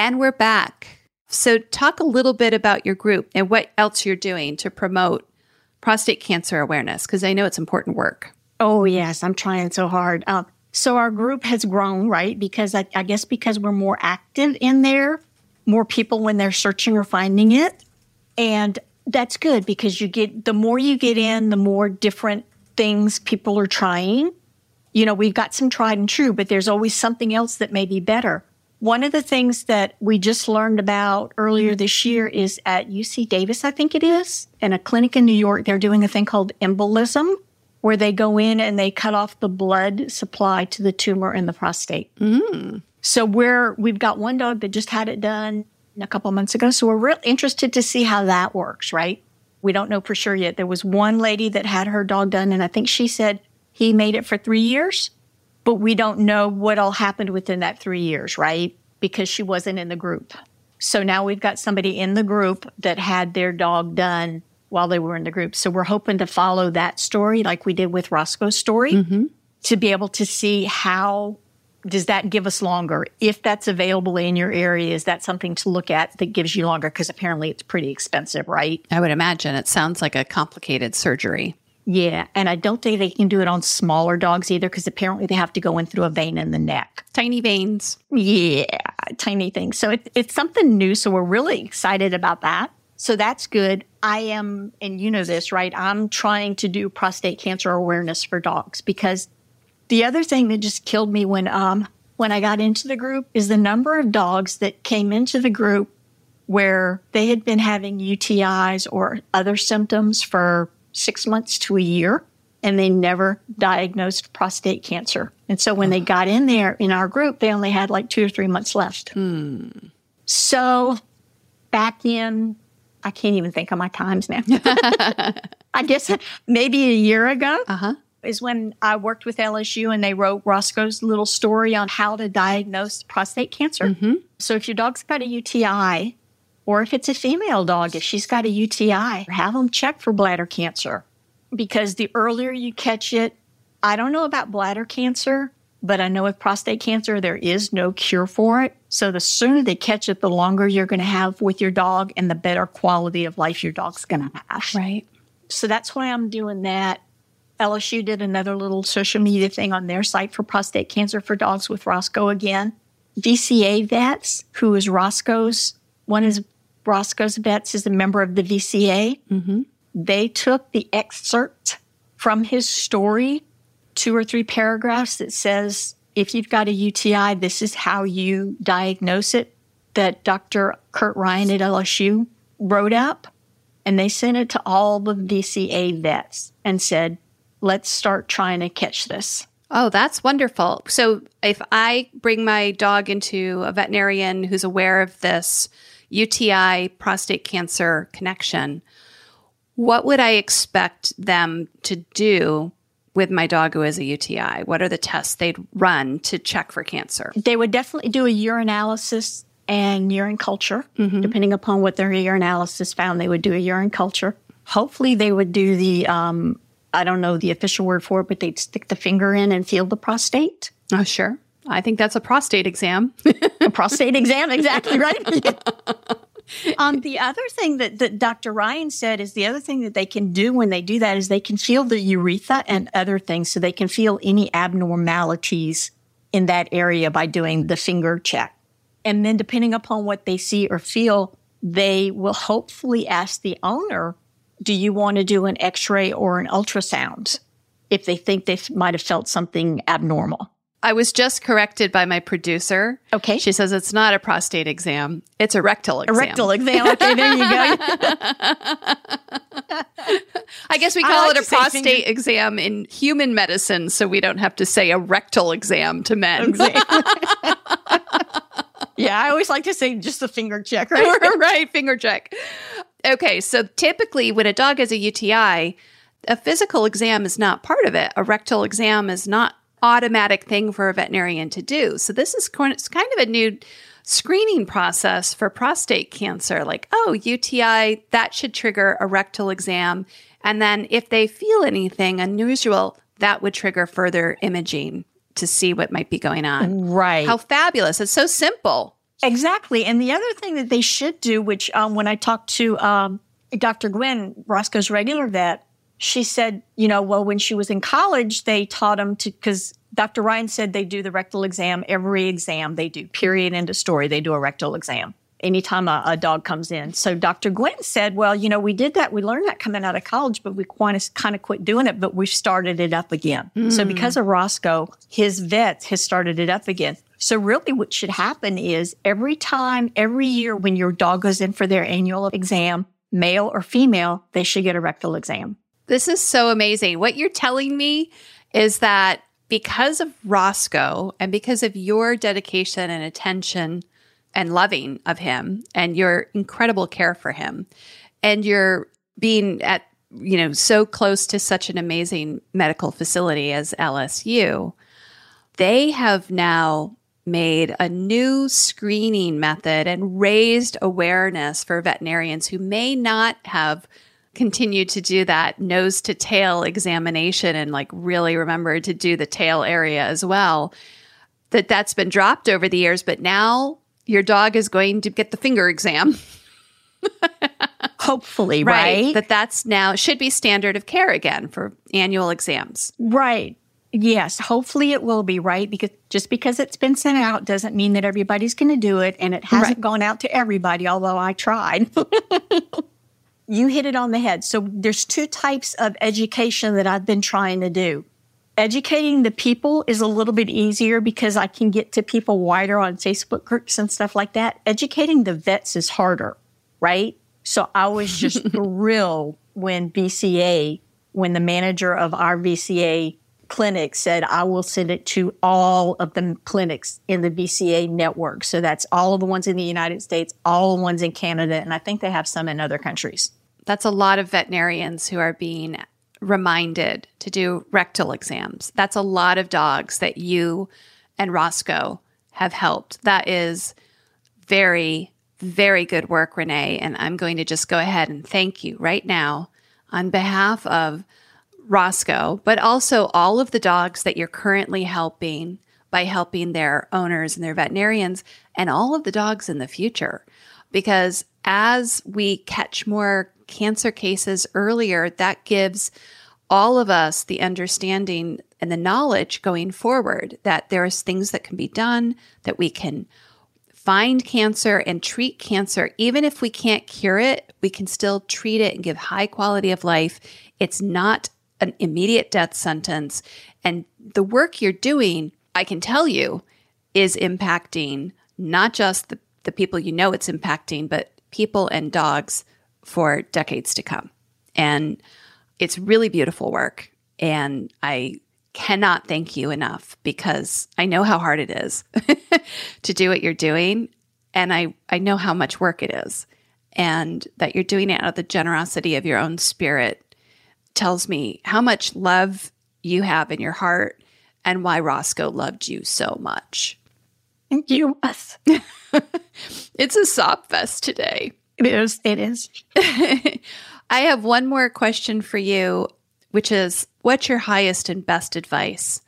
And we're back. So, talk a little bit about your group and what else you're doing to promote prostate cancer awareness, because I know it's important work. Oh, yes. I'm trying so hard. Um, so, our group has grown, right? Because I, I guess because we're more active in there, more people when they're searching are finding it. And that's good because you get the more you get in, the more different things people are trying. You know, we've got some tried and true, but there's always something else that may be better. One of the things that we just learned about earlier this year is at UC Davis, I think it is, in a clinic in New York, they're doing a thing called embolism, where they go in and they cut off the blood supply to the tumor in the prostate. Mm. So we're we've got one dog that just had it done a couple months ago. So we're real interested to see how that works, right? We don't know for sure yet. There was one lady that had her dog done, and I think she said he made it for three years, but we don't know what all happened within that three years, right? Because she wasn't in the group. So now we've got somebody in the group that had their dog done while they were in the group. So we're hoping to follow that story like we did with Roscoe's story mm-hmm. to be able to see how does that give us longer? If that's available in your area, is that something to look at that gives you longer? Because apparently it's pretty expensive, right? I would imagine it sounds like a complicated surgery. Yeah. And I don't think they can do it on smaller dogs either because apparently they have to go in through a vein in the neck. Tiny veins. Yeah, tiny things. So it, it's something new. So we're really excited about that. So that's good. I am, and you know this, right? I'm trying to do prostate cancer awareness for dogs because the other thing that just killed me when um when I got into the group is the number of dogs that came into the group where they had been having UTIs or other symptoms for six months to a year and they never diagnosed prostate cancer. And so when they got in there in our group, they only had like two or three months left. So back in, I can't even think of my times now. I guess maybe a year ago Uh-huh. is when I worked with LSU and they wrote Roscoe's little story on how to diagnose prostate cancer. So if your dog's got a UTI, or if it's a female dog, if she's got a UTI, have them check for bladder cancer. Because the earlier you catch it, I don't know about bladder cancer, but I know with prostate cancer, there is no cure for it. So the sooner they catch it, the longer you're going to have with your dog and the better quality of life your dog's going to have. Right. So that's why I'm doing that. LSU did another little social media thing on their site for prostate cancer for dogs with Roscoe again. VCA vets, who is Roscoe's, one is Roscoe's vets is a member of the VCA. Mm-hmm. They took the excerpt from his story, two or three paragraphs that says, if you've got a UTI, this is how you diagnose it, that Dr. Kurt Ryan at LSU wrote up. And they sent it to all the VCA vets and said, let's start trying to catch this. Oh, that's wonderful. So if I bring my dog into a veterinarian who's aware of this UTI prostate cancer connection, what would I expect them to do with my dog who has a UTI? What are the tests they'd run to check for cancer? They would definitely do a urinalysis and urine culture, depending upon what their urinalysis found. They would do a urine culture. Hopefully, they would do the um, I don't know the official word for it, but they'd stick the finger in and feel the prostate. Oh, sure. I think that's a prostate exam. Prostate exam, exactly right. um, the other thing that, that Dr. Ryan said is the other thing that they can do when they do that is they can feel the urethra and other things, so they can feel any abnormalities in that area by doing the finger check. And then, depending upon what they see or feel, they will hopefully ask the owner, Do you want to do an x ray or an ultrasound? If they think they might have felt something abnormal. I was just corrected by my producer. Okay. She says it's not a prostate exam, it's a rectal exam. A rectal exam. Okay, there you go. I guess we call like it a prostate finger- exam in human medicine, so we don't have to say a rectal exam to men. yeah, I always like to say just a finger check, right? right, finger check. Okay, so typically when a dog has a UTI, a physical exam is not part of it. A rectal exam is not automatic thing for a veterinarian to do. So this is kind it's kind of a new screening process for prostate cancer. Like, oh, UTI, that should trigger a rectal exam. And then if they feel anything unusual, that would trigger further imaging to see what might be going on. Right. How fabulous. It's so simple. Exactly. And the other thing that they should do, which um, when I talked to um, Dr. Gwen, Roscoe's regular vet, she said, you know, well, when she was in college, they taught them to, because Dr. Ryan said they do the rectal exam every exam they do, period, end of story. They do a rectal exam anytime a, a dog comes in. So Dr. Gwen said, well, you know, we did that. We learned that coming out of college, but we kind of, kind of quit doing it, but we've started it up again. Hmm. So because of Roscoe, his vet has started it up again. So really what should happen is every time, every year when your dog goes in for their annual exam, male or female, they should get a rectal exam. This is so amazing. What you're telling me is that because of Roscoe and because of your dedication and attention and loving of him and your incredible care for him and your being at, you know, so close to such an amazing medical facility as LSU, they have now made a new screening method and raised awareness for veterinarians who may not have continued to do that nose to tail examination and like really remember to do the tail area as well that that's been dropped over the years but now your dog is going to get the finger exam Hopefully, right? that that's now should be standard of care again for annual exams Right. Yes, hopefully it will be right because just because it's been sent out doesn't mean that everybody's going to do it and it hasn't Right. gone out to everybody although I tried. you hit it on the head. So there's two types of education that I've been trying to do. Educating the people is a little bit easier because I can get to people wider on Facebook groups and stuff like that. Educating the vets is harder, right? So I was just thrilled when BCA, when the manager of our VCA clinic said, I will send it to all of the clinics in the VCA network. So that's all of the ones in the United States, all the ones in Canada, and I think they have some in other countries. That's a lot of veterinarians who are being reminded to do rectal exams. That's a lot of dogs that you and Roscoe have helped. That is very, very good work, Renee. And I'm going to just go ahead and thank you right now on behalf of Roscoe, but also all of the dogs that you're currently helping by helping their owners and their veterinarians and all of the dogs in the future. Because as we catch more cancer cases earlier, that gives all of us the understanding and the knowledge going forward that there's things that can be done, that we can find cancer and treat cancer. Even if we can't cure it, we can still treat it and give high quality of life. It's not an immediate death sentence. And the work you're doing, I can tell you, is impacting not just the, the people you know it's impacting, but people and dogs for decades to come. And it's really beautiful work. And I cannot thank you enough because I know how hard it is to do what you're doing. And I, I know how much work it is. And that you're doing it out of the generosity of your own spirit tells me how much love you have in your heart and why Roscoe loved you so much. Thank you. Yes. It's a sob fest today. It is. It is. I have one more question for you, which is what's your highest and best advice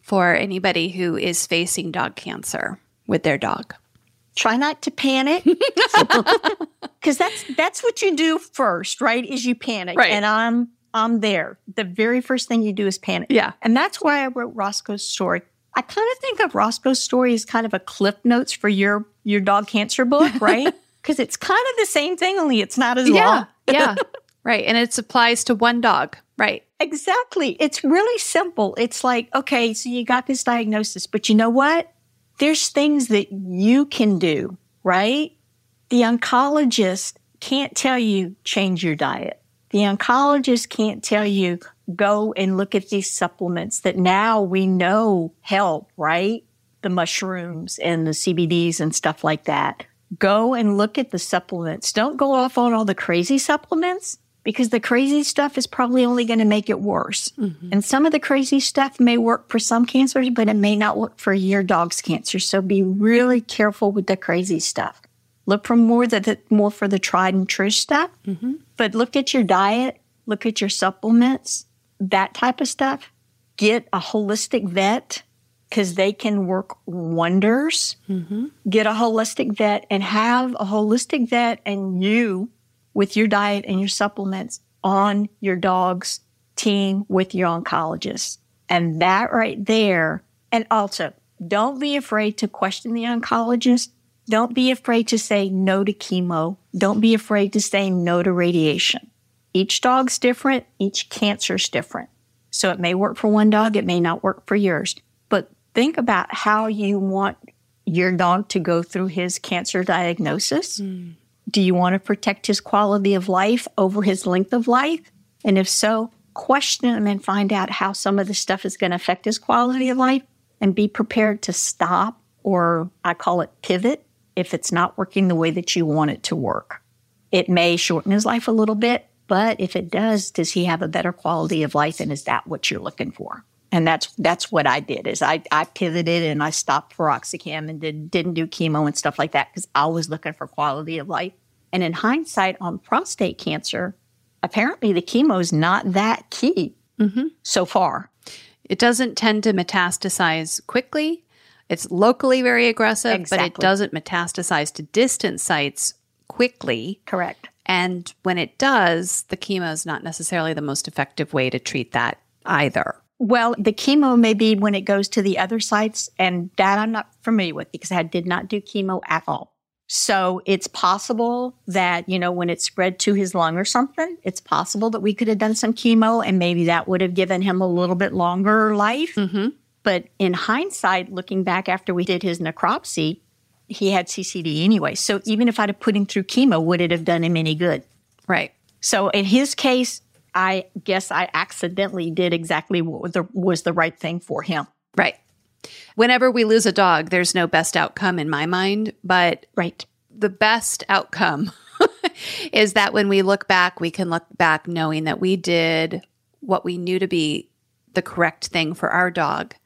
for anybody who is facing dog cancer with their dog? Try not to panic. Because that's that's what you do first, right? Is you panic. Right. And I'm I'm there. The very first thing you do is panic. Yeah. And that's why I wrote Roscoe's story. I kind of think of Roscoe's story as kind of a cliff notes for your your dog cancer book, right? Because it's kind of the same thing, only it's not as long. yeah. Right. And it applies to one dog. Right. Exactly. It's really simple. It's like, okay, so you got this diagnosis, but you know what? There's things that you can do, right? The oncologist can't tell you change your diet. The oncologist can't tell you go and look at these supplements that now we know help, right? The mushrooms and the CBDs and stuff like that. Go and look at the supplements. Don't go off on all the crazy supplements because the crazy stuff is probably only going to make it worse. Mm-hmm. And some of the crazy stuff may work for some cancers, but it may not work for your dog's cancer. So be really careful with the crazy stuff. Look for more the, more for the tried and true stuff. Mm-hmm. But look at your diet, look at your supplements, that type of stuff. Get a holistic vet because they can work wonders. Mm-hmm. Get a holistic vet and have a holistic vet and you with your diet and your supplements on your dog's team with your oncologist. And that right there. And also, don't be afraid to question the oncologist. Don't be afraid to say no to chemo. Don't be afraid to say no to radiation. Each dog's different. Each cancer's different. So it may work for one dog. It may not work for yours. Think about how you want your dog to go through his cancer diagnosis. Mm. Do you want to protect his quality of life over his length of life? And if so, question him and find out how some of the stuff is going to affect his quality of life and be prepared to stop or I call it pivot if it's not working the way that you want it to work. It may shorten his life a little bit, But if it does, does he have a better quality of life? And is that what you're looking for? And that's that's what I did is I, I pivoted and I stopped piroxicam and did, didn't do chemo and stuff like that because I was looking for quality of life. And in hindsight on prostate cancer, apparently the chemo is not that key mm-hmm. so far. It doesn't tend to metastasize quickly. It's locally very aggressive, but it doesn't metastasize to distant sites quickly. Correct. And when it does, the chemo is not necessarily the most effective way to treat that either. Well, the chemo may be when it goes to the other sites, and that I'm not familiar with because I did not do chemo at all. So it's possible that, you know, when it spread to his lung or something, it's possible that we could have done some chemo and maybe that would have given him a little bit longer life. Mm-hmm. But in hindsight, looking back after we did his necropsy, he had CCD anyway. So even if I'd have put him through chemo, would it have done him any good? Right. So in his case, I guess I accidentally did exactly what was the, was the right thing for him. Right. Whenever we lose a dog, there's no best outcome in my mind, but Right. the best outcome is that when we look back, we can look back knowing that we did what we knew to be the correct thing for our dog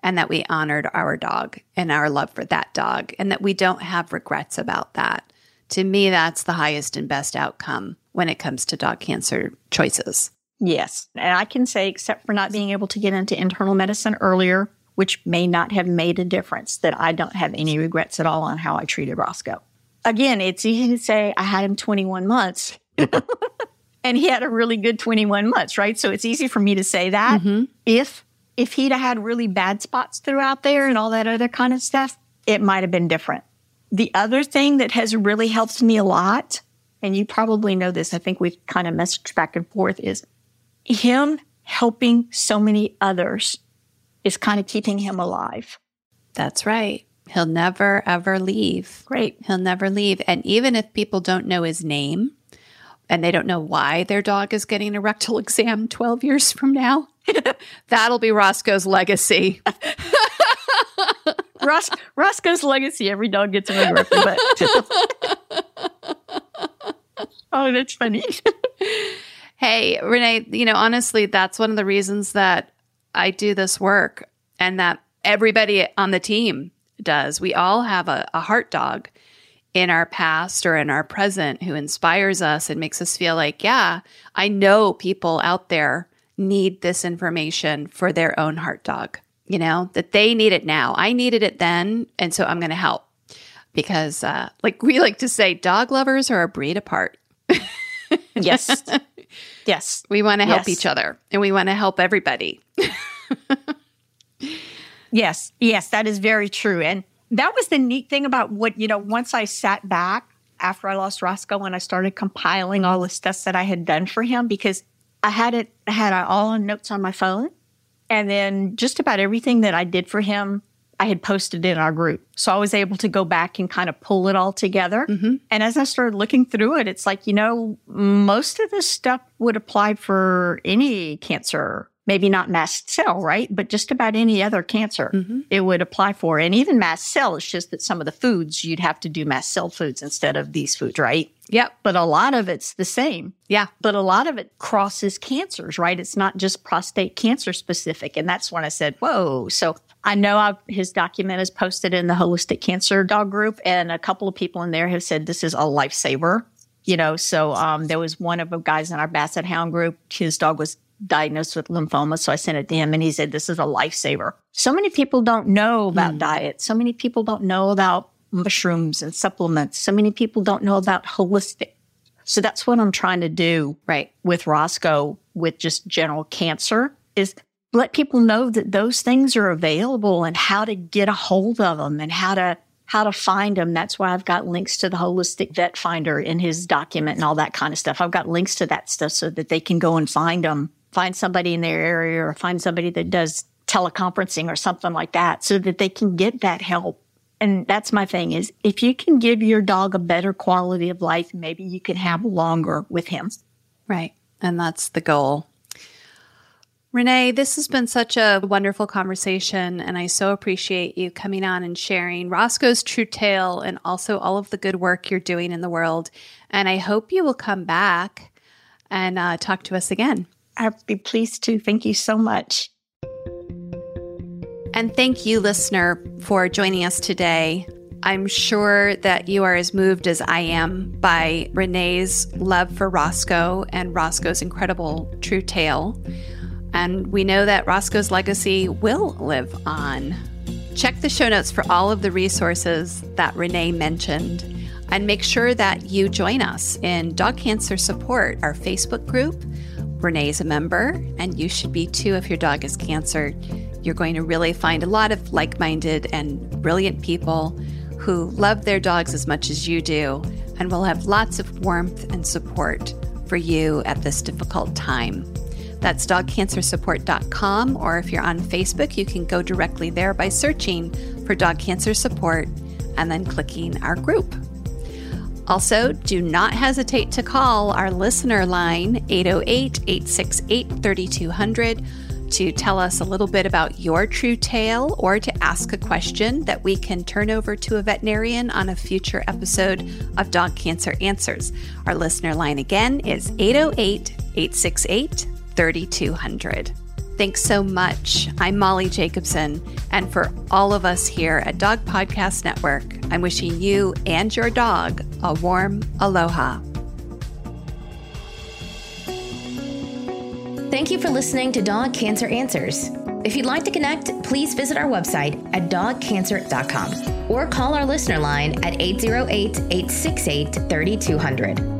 and that we honored our dog and our love for that dog and that we don't have regrets about that. To me, that's the highest and best outcome when it comes to dog cancer choices. Yes. And I can say, except for not being able to get into internal medicine earlier, which may not have made a difference, that I don't have any regrets at all on how I treated Roscoe. Again, it's easy to say I had him 21 months. and he had a really good 21 months, right? So it's easy for me to say that. Mm-hmm. If if he'd had really bad spots throughout there and all that other kind of stuff, it might have been different. The other thing that has really helped me a lot, and you probably know this, I think we've kind of messaged back and forth, is him helping so many others is kind of keeping him alive. That's right. He'll never, ever leave. Great. He'll never leave. And even if people don't know his name and they don't know why their dog is getting a rectal exam 12 years from now, that'll be Roscoe's legacy. Ros- Roscoe's legacy, every dog gets a ring but Oh, that's funny. Hey, Renee, you know, honestly, that's one of the reasons that I do this work and that everybody on the team does. We all have a, a heart dog in our past or in our present who inspires us and makes us feel like, yeah, I know people out there need this information for their own heart dog, you know, that they need it now. I needed it then. And so I'm going to help because, uh, like we like to say, dog lovers are a breed apart. yes. Yes. We want to help Yes. each other and we want to help everybody. Yes, yes, that is very true. And that was the neat thing about what, you know, once I sat back after I lost Roscoe and I started compiling all the stuff that I had done for him because I had it, I had it all on notes on my phone. And then just about everything that I did for him, I had posted in our group. So I was able to go back and kind of pull it all together. Mm-hmm. And as I started looking through it, it's like, you know, most of this stuff would apply for any cancer. Maybe not mast cell, right? But just about any other cancer it would apply for. And even mast cell, it's just that some of the foods you'd have to do mast cell foods instead of these foods, right? Yep. But a lot of it's the same. Yeah. But a lot of it crosses cancers, right? It's not just prostate cancer specific. And that's when I said, whoa. So I know I've, his document is posted in the Holistic Cancer Dog group, and a couple of people in there have said this is a lifesaver. You know, so um, there was one of the guys in our Basset Hound group, his dog was diagnosed with lymphoma. So I sent it to him and he said, this is a lifesaver. So many people don't know about hmm. diet. So many people don't know about mushrooms and supplements. So many people don't know about holistic. So that's what I'm trying to do Right. with Roscoe with just general cancer is let people know that those things are available and how to get a hold of them and how to how to find them. That's why I've got links to the holistic vet finder in his document and all that kind of stuff. I've got links to that stuff so that they can go and find them, find somebody in their area or find somebody that does teleconferencing or something like that so that they can get that help. And that's my thing is if you can give your dog a better quality of life, maybe you can have longer with him. Right. And that's the goal. Renee, this has been such a wonderful conversation, and I so appreciate you coming on and sharing Roscoe's true tale and also all of the good work you're doing in the world. And I hope you will come back and uh, talk to us again. I'd be pleased to. Thank you so much. And thank you, listener, for joining us today. I'm sure that you are as moved as I am by Renee's love for Roscoe and Roscoe's incredible true tale. And we know that Roscoe's legacy will live on. Check the show notes for all of the resources that Renee mentioned. And make sure that you join us in Dog Cancer Support, our Facebook group. Renee's a member, and you should be too if your dog is cancer. You're going to really find a lot of like minded and brilliant people who love their dogs as much as you do and will have lots of warmth and support for you at this difficult time. That's dogcancersupport.com, or if you're on Facebook, you can go directly there by searching for Dog Cancer Support and then clicking our group. Also, do not hesitate to call our listener line 808 868 3200 to tell us a little bit about your true tale or to ask a question that we can turn over to a veterinarian on a future episode of Dog Cancer Answers. Our listener line again is 808 868 3200. Thanks so much. I'm Molly Jacobson, and for all of us here at Dog Podcast Network, I'm wishing you and your dog a warm aloha. Thank you for listening to Dog Cancer Answers. If you'd like to connect, please visit our website at dogcancer.com or call our listener line at 808 868 3200.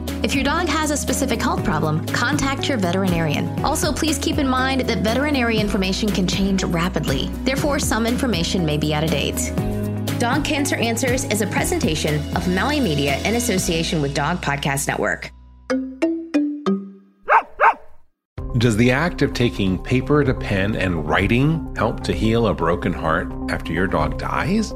If your dog has a specific health problem, contact your veterinarian. Also, please keep in mind that veterinary information can change rapidly. Therefore, some information may be out of date. Dog Cancer Answers is a presentation of Maui Media in association with Dog Podcast Network. Does the act of taking paper to pen and writing help to heal a broken heart after your dog dies?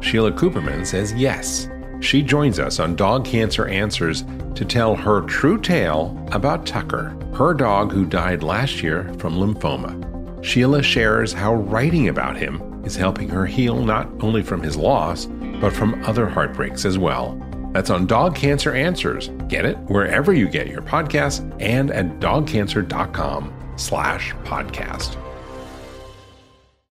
Sheila Cooperman says yes. She joins us on Dog Cancer Answers to tell her true tale about Tucker, her dog who died last year from lymphoma. Sheila shares how writing about him is helping her heal not only from his loss, but from other heartbreaks as well. That's on Dog Cancer Answers. Get it wherever you get your podcasts and at dogcancer.com slash podcast.